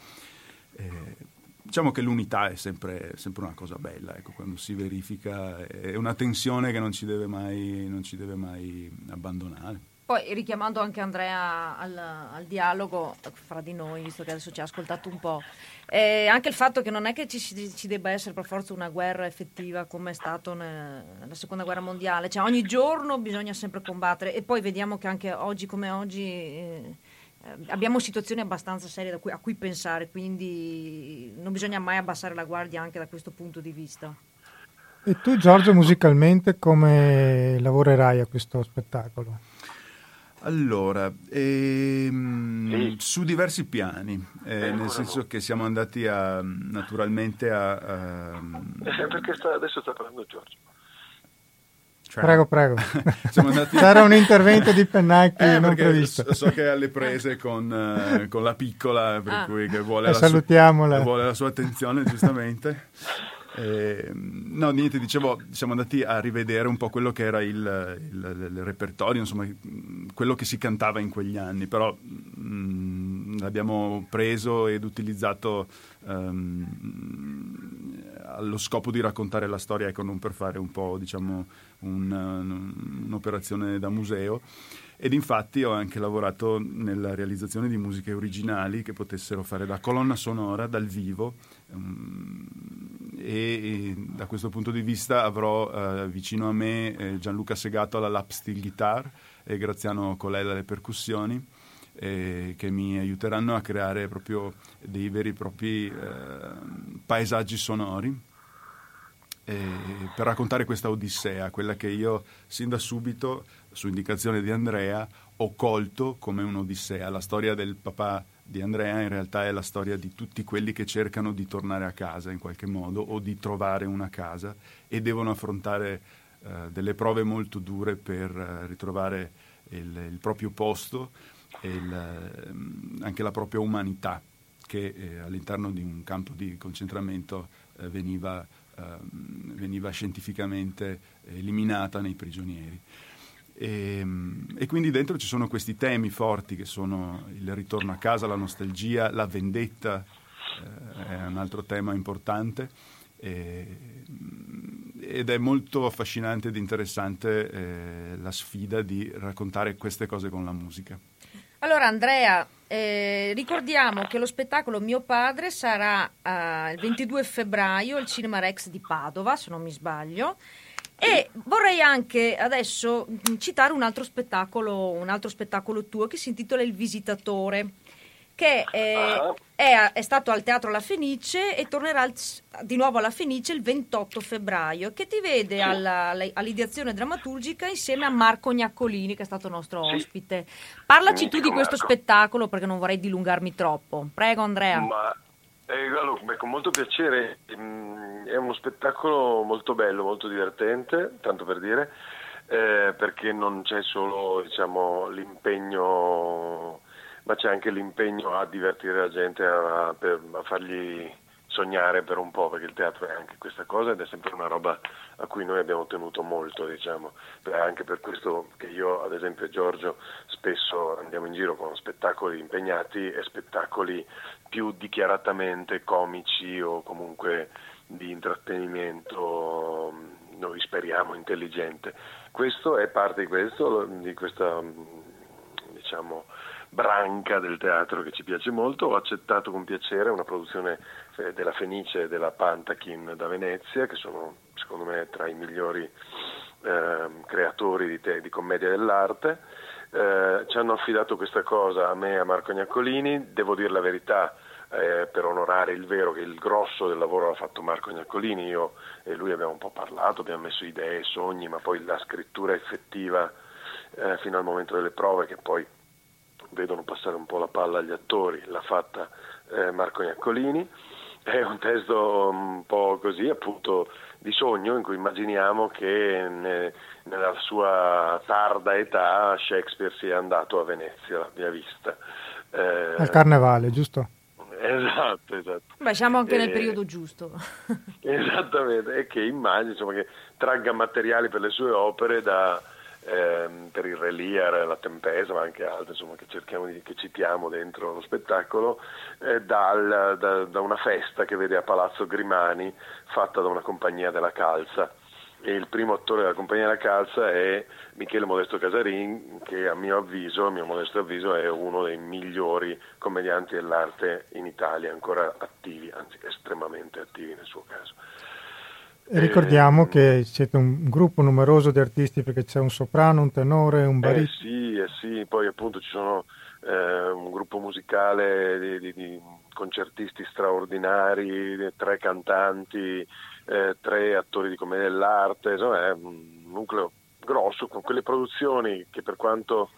Diciamo che l'unità è sempre, sempre una cosa bella, ecco, quando si verifica, è una tensione che non ci deve mai, non ci deve mai abbandonare. Poi richiamando anche Andrea al, al, dialogo fra di noi, visto che adesso ci ha ascoltato un po', eh, anche il fatto che non è che ci, ci, debba essere per forza una guerra effettiva come è stato nella seconda guerra mondiale, cioè ogni giorno bisogna sempre combattere e poi vediamo che anche oggi come oggi... Eh, abbiamo situazioni abbastanza serie cui, a cui pensare, quindi non bisogna mai abbassare la guardia anche da questo punto di vista. E tu Giorgio musicalmente come lavorerai a questo spettacolo? Allora, ehm, sì. su diversi piani, eh, nel senso che siamo andati a, naturalmente a... a... Eh, perché sta, adesso sta parlando Giorgio. Cioè, prego, prego. andati... C'era un intervento di Pennacchi eh, non previsto. So, so, che è alle prese con, uh, con la piccola, per ah. cui che vuole, la salutiamola. Su, vuole la sua attenzione, giustamente. Eh, no, niente, dicevo, siamo andati a rivedere un po' quello che era il, il, il repertorio, insomma, quello che si cantava in quegli anni, però mh, mm, l'abbiamo preso ed utilizzato um, allo scopo di raccontare la storia, ecco, non per fare un po', diciamo, un, un'operazione da museo. Ed infatti ho anche lavorato nella realizzazione di musiche originali che potessero fare da colonna sonora dal vivo um, e, da questo punto di vista avrò uh, vicino a me eh, Gianluca Segato alla lap steel guitar e Graziano Colella alle percussioni eh, che mi aiuteranno a creare proprio dei veri e propri eh, paesaggi sonori per raccontare questa odissea, quella che io sin da subito su indicazione di Andrea, ho colto come un'odissea. La storia del papà di Andrea in realtà è la storia di tutti quelli che cercano di tornare a casa in qualche modo o di trovare una casa e devono affrontare eh, delle prove molto dure per eh, ritrovare il, il, proprio posto e il, eh, anche la propria umanità che eh, all'interno di un campo di concentramento eh, veniva, ehm, veniva scientificamente eliminata nei prigionieri. E, ehm, e, quindi dentro ci sono questi temi forti che sono il ritorno a casa, la nostalgia, la vendetta, eh, è un altro tema importante e, ed è molto affascinante ed interessante eh, la sfida di raccontare queste cose con la musica. Allora Andrea, eh, ricordiamo che lo spettacolo Mio Padre sarà eh, il 22 febbraio al Cinema Rex di Padova, se non mi sbaglio. E vorrei anche adesso citare un altro spettacolo, un altro spettacolo tuo che si intitola Il Visitatore, che è, uh-huh. è, è, stato al Teatro La Fenice e tornerà al, di nuovo alla Fenice il 28 febbraio, che ti vede sì. alla, all'ideazione drammaturgica insieme a Marco Gnaccolini, che è stato nostro sì. ospite. Parlaci tu di questo Marco. spettacolo perché non vorrei dilungarmi troppo. Prego Andrea. Ma eh, allora, beh, con molto piacere, mm, è uno spettacolo molto bello, molto divertente, tanto per dire, eh, perché non c'è solo diciamo, l'impegno, ma c'è anche l'impegno a divertire la gente, a, per, a fargli sognare per un po', perché il teatro è anche questa cosa ed è sempre una roba a cui noi abbiamo tenuto molto, diciamo. anche per questo che io, ad esempio, e Giorgio spesso andiamo in giro con spettacoli impegnati e spettacoli più dichiaratamente comici o comunque di intrattenimento, noi speriamo intelligente. Questo è parte di questo, di questa diciamo, branca del teatro che ci piace molto. Ho accettato con piacere una produzione eh, della Fenice e della Pantakin da Venezia, che sono secondo me tra i migliori eh, creatori di, te, di, commedia dell'arte. Eh, ci hanno affidato questa cosa a me e a Marco Gnaccolini, devo dire la verità. Eh, per onorare il vero che il grosso del lavoro l'ha fatto Marco Gnaccolini, io e lui abbiamo un po' parlato, abbiamo messo idee, sogni, ma poi la scrittura effettiva eh, fino al momento delle prove che poi vedono passare un po' la palla agli attori, l'ha fatta eh, Marco Gnaccolini. È un testo un po' così, appunto, di sogno in cui immaginiamo che ne, nella sua tarda età Shakespeare sia andato a Venezia, l'abbia vista. Eh, Al carnevale, giusto? Esatto, esatto. Beh, siamo anche eh, nel periodo giusto. esattamente, e che immagini, insomma, che tragga materiali per le sue opere da, ehm, per il Re Lear, la Tempesta, ma anche altre insomma, che, di, che citiamo dentro lo spettacolo, eh, dal, da, da, una festa che vede a Palazzo Grimani fatta da una compagnia della calza. E il primo attore della compagnia della calza è Michele Modesto Casarin, che a mio avviso, a mio modesto avviso, è uno dei migliori commedianti dell'arte in Italia, ancora attivi, anzi estremamente attivi nel suo caso. Ricordiamo eh, che siete un gruppo numeroso di artisti perché c'è un soprano, un tenore, un baritono. Eh sì, eh sì, poi appunto ci sono eh, un gruppo musicale di, di, di, concertisti straordinari, tre cantanti, eh, tre attori di commedia dell'arte, insomma è un nucleo grosso con quelle produzioni che per quanto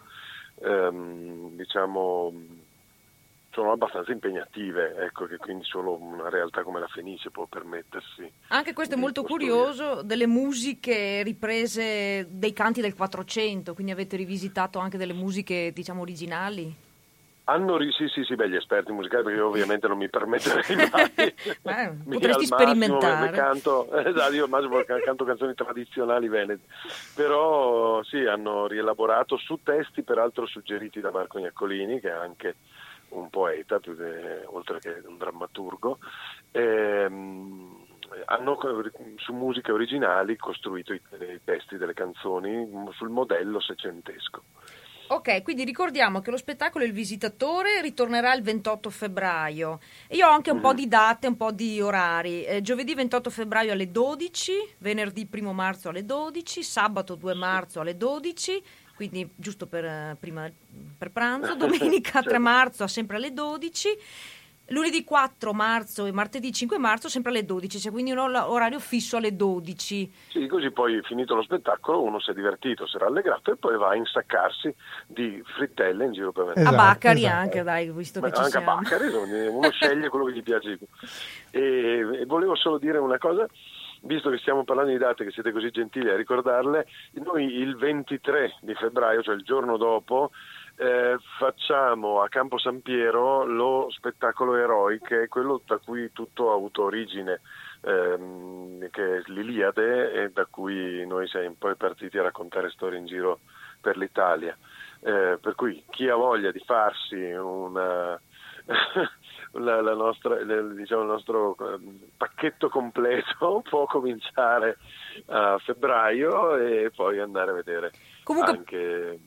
ehm, diciamo sono abbastanza impegnative, ecco che quindi solo una realtà come la Fenice può permettersi. Anche questo è molto curioso, delle musiche riprese dei canti del 400, quindi avete rivisitato anche delle musiche diciamo originali? Hanno sì, sì, sì, beh, gli esperti musicali, perché io ovviamente non mi permetterei mai. Beh, potresti sperimentare. Canto, esatto, io massimo canto canzoni tradizionali venete. Però sì, hanno rielaborato su testi peraltro suggeriti da Marco Gnaccolini, che è anche un poeta, che, oltre che un drammaturgo, ehm, hanno su musiche originali costruito i, i, testi delle canzoni sul modello seicentesco. Ok, quindi ricordiamo che lo spettacolo Il Visitatore ritornerà il 28 febbraio. Io ho anche un mm. po' di date, un po' di orari. Eh, giovedì 28 febbraio alle 12, venerdì 1 marzo alle 12, sabato 2 marzo alle 12 quindi giusto per, eh, prima, per pranzo, domenica 3 marzo sempre alle 12, lunedì 4 marzo e martedì 5 marzo sempre alle 12, c'è quindi un orario fisso alle 12. Sì, così poi finito lo spettacolo uno si è divertito, si è rallegrato e poi va a insaccarsi di frittelle in giro per me. Esatto, a Baccari esatto. anche, dai, visto Beh, che ci anche siamo. a Baccari, uno sceglie quello che gli piace. E, e volevo solo dire una cosa visto che stiamo parlando di date che siete così gentili a ricordarle, noi il 23 di febbraio, cioè il giorno dopo, eh, facciamo a Campo San Piero lo spettacolo Eroi, che è quello da cui tutto ha avuto origine, ehm, che è l'Iliade e da cui noi siamo poi partiti a raccontare storie in giro per l'Italia. Eh, per cui chi ha voglia di farsi una la, la nostra, il, diciamo, il nostro ehm, pacchetto completo può cominciare a febbraio e poi andare a vedere Comunque... anche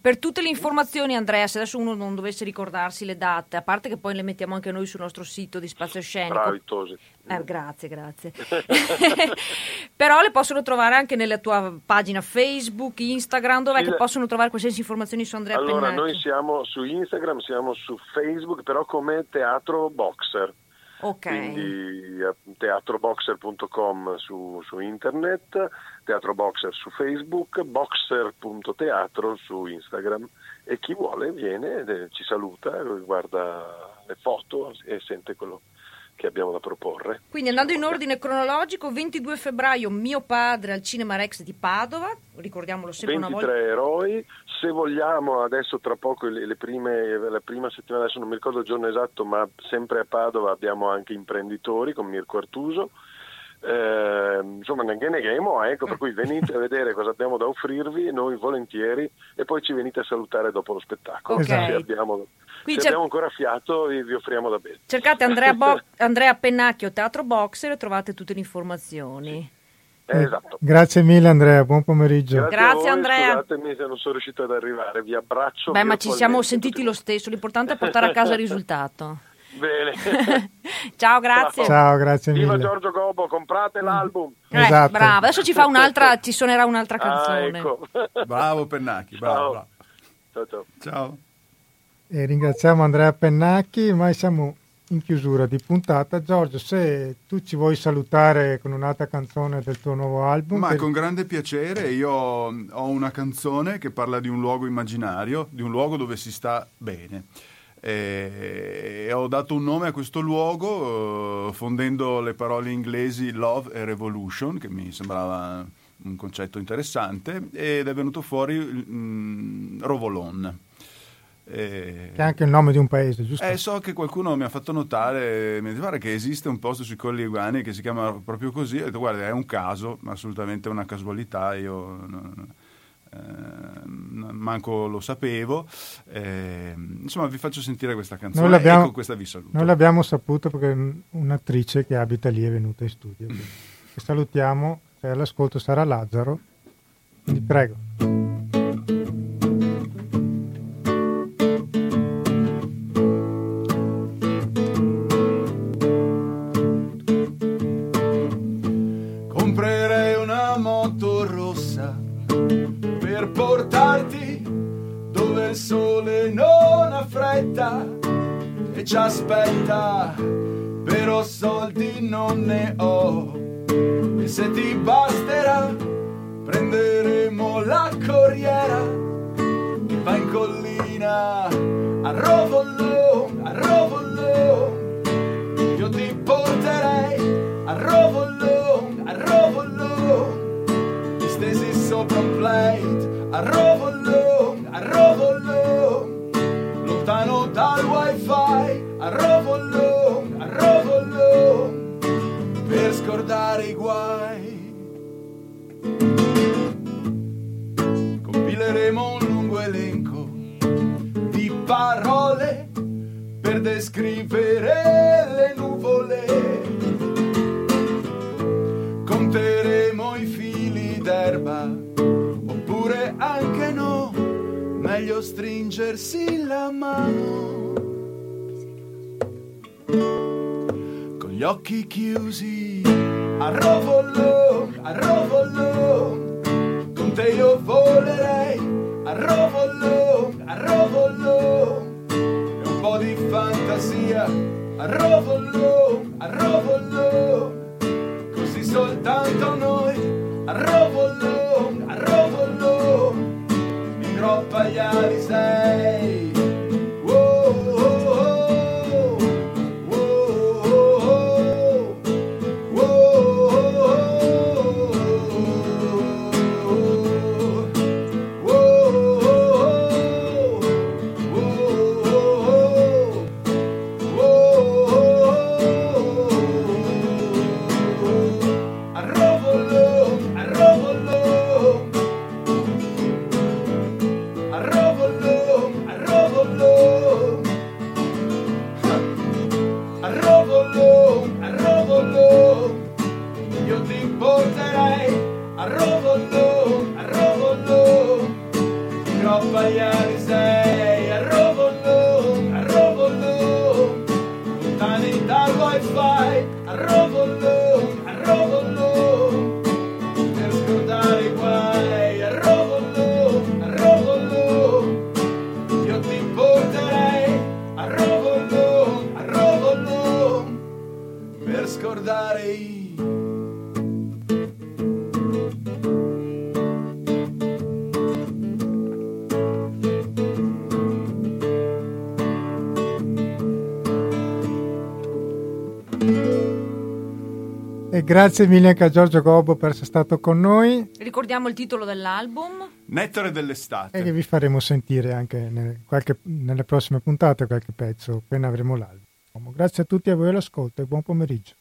per tutte le informazioni, Andrea, se adesso uno non dovesse ricordarsi le date, a parte che poi le mettiamo anche noi sul nostro sito di Spazio Scenico. Bravi, eh, grazie, grazie. Però le possono trovare anche nella tua pagina Facebook, Instagram, dov'è sì, che possono trovare qualsiasi informazioni su Andrea allora, Pennacchi? noi siamo su Instagram, siamo su Facebook, però come Teatro Boxer. Ok. Quindi eh, teatroboxer.com su, su internet, teatroboxer su Facebook, boxer.teatro su Instagram e chi vuole viene, eh, ci saluta, guarda le foto e sente quello che abbiamo da proporre. Quindi andando in ordine cronologico, 22 febbraio Mio padre al Cinema Rex di Padova, ricordiamolo sempre 23 una volta. eroi, se vogliamo adesso tra poco le, le prime, la prima settimana, adesso non mi ricordo il giorno esatto, ma sempre a Padova abbiamo anche imprenditori con Mirko Artuso. Eh, insomma neanche neghiamo ecco per cui venite a vedere cosa abbiamo da offrirvi noi volentieri e poi ci venite a salutare dopo lo spettacolo okay. se abbiamo Qui Se abbiamo ancora fiato vi, vi, offriamo da bere. Cercate Andrea, Bo- Andrea Pennacchio, Teatro Boxer e trovate tutte le informazioni. Sì. Eh, esatto. Grazie mille Andrea, buon pomeriggio. Grazie, Grazie voi, Andrea. Scusatemi se non sono riuscito ad arrivare, vi abbraccio. Beh, ma ci siamo sentiti lo stesso, l'importante è portare a casa il risultato. Bene. Ciao, grazie. Ciao, grazie mille. Viva Giorgio Gobo, comprate l'album. Eh, esatto. Bravo, adesso ci fa un'altra, ci suonerà un'altra ah, canzone. Ah, ecco. Bravo Pennacchi, bravo. Ciao. Ciao, ciao. ciao. E ringraziamo Andrea Pennacchi, ma siamo in chiusura di puntata. Giorgio, se tu ci vuoi salutare con un'altra canzone del tuo nuovo album. Ma per... con grande piacere, io ho una canzone che parla di un luogo immaginario, di un luogo dove si sta bene. E ho dato un nome a questo luogo eh, fondendo le parole inglesi love e revolution, che mi sembrava un concetto interessante, ed è venuto fuori mm, Rovolon. Eh, che è anche il nome di un paese, giusto? Eh, so che qualcuno mi ha fatto notare, mi pare che esiste un posto sui Colli Iguani che si chiama proprio così. Ho detto, guarda, è un caso, assolutamente una casualità, io non, eh, manco lo sapevo. Eh, insomma, vi faccio sentire questa canzone noi con questa vi saluto. Noi l'abbiamo saputo perché un'attrice che abita lì è venuta in studio. salutiamo, se all'ascolto sarà Lazzaro. Quindi prego. E ci aspetta, però soldi non ne ho. E se ti basterà, prenderemo la corriera che va in collina a Rovollon, a Rovollon. Io ti porterei a Rovollon, a Rovollon. Ti stesi sopra un plate a Rovollon, a Rovollon. Lontano dal wifi a Rovollon, a Rovollon. Per scordare i guai. Compileremo un lungo elenco di parole per descrivere le nuvole. Meglio stringersi la mano. Con gli occhi chiusi, a rovollon, a rovollon, con te io volerei, a rovollon, a rovollon, e un po' di fantasia, a rovollon, a rovollon, così soltanto noi, a rovollon, groppa gli E grazie mille anche a Giorgio Gobbo per essere stato con noi Ricordiamo il titolo dell'album. Nettare dell'estate. e che vi faremo sentire anche nelle, qualche- nelle prossime puntate qualche pezzo appena avremo l'album. Grazie a tutti e a voi all'ascolto e buon pomeriggio.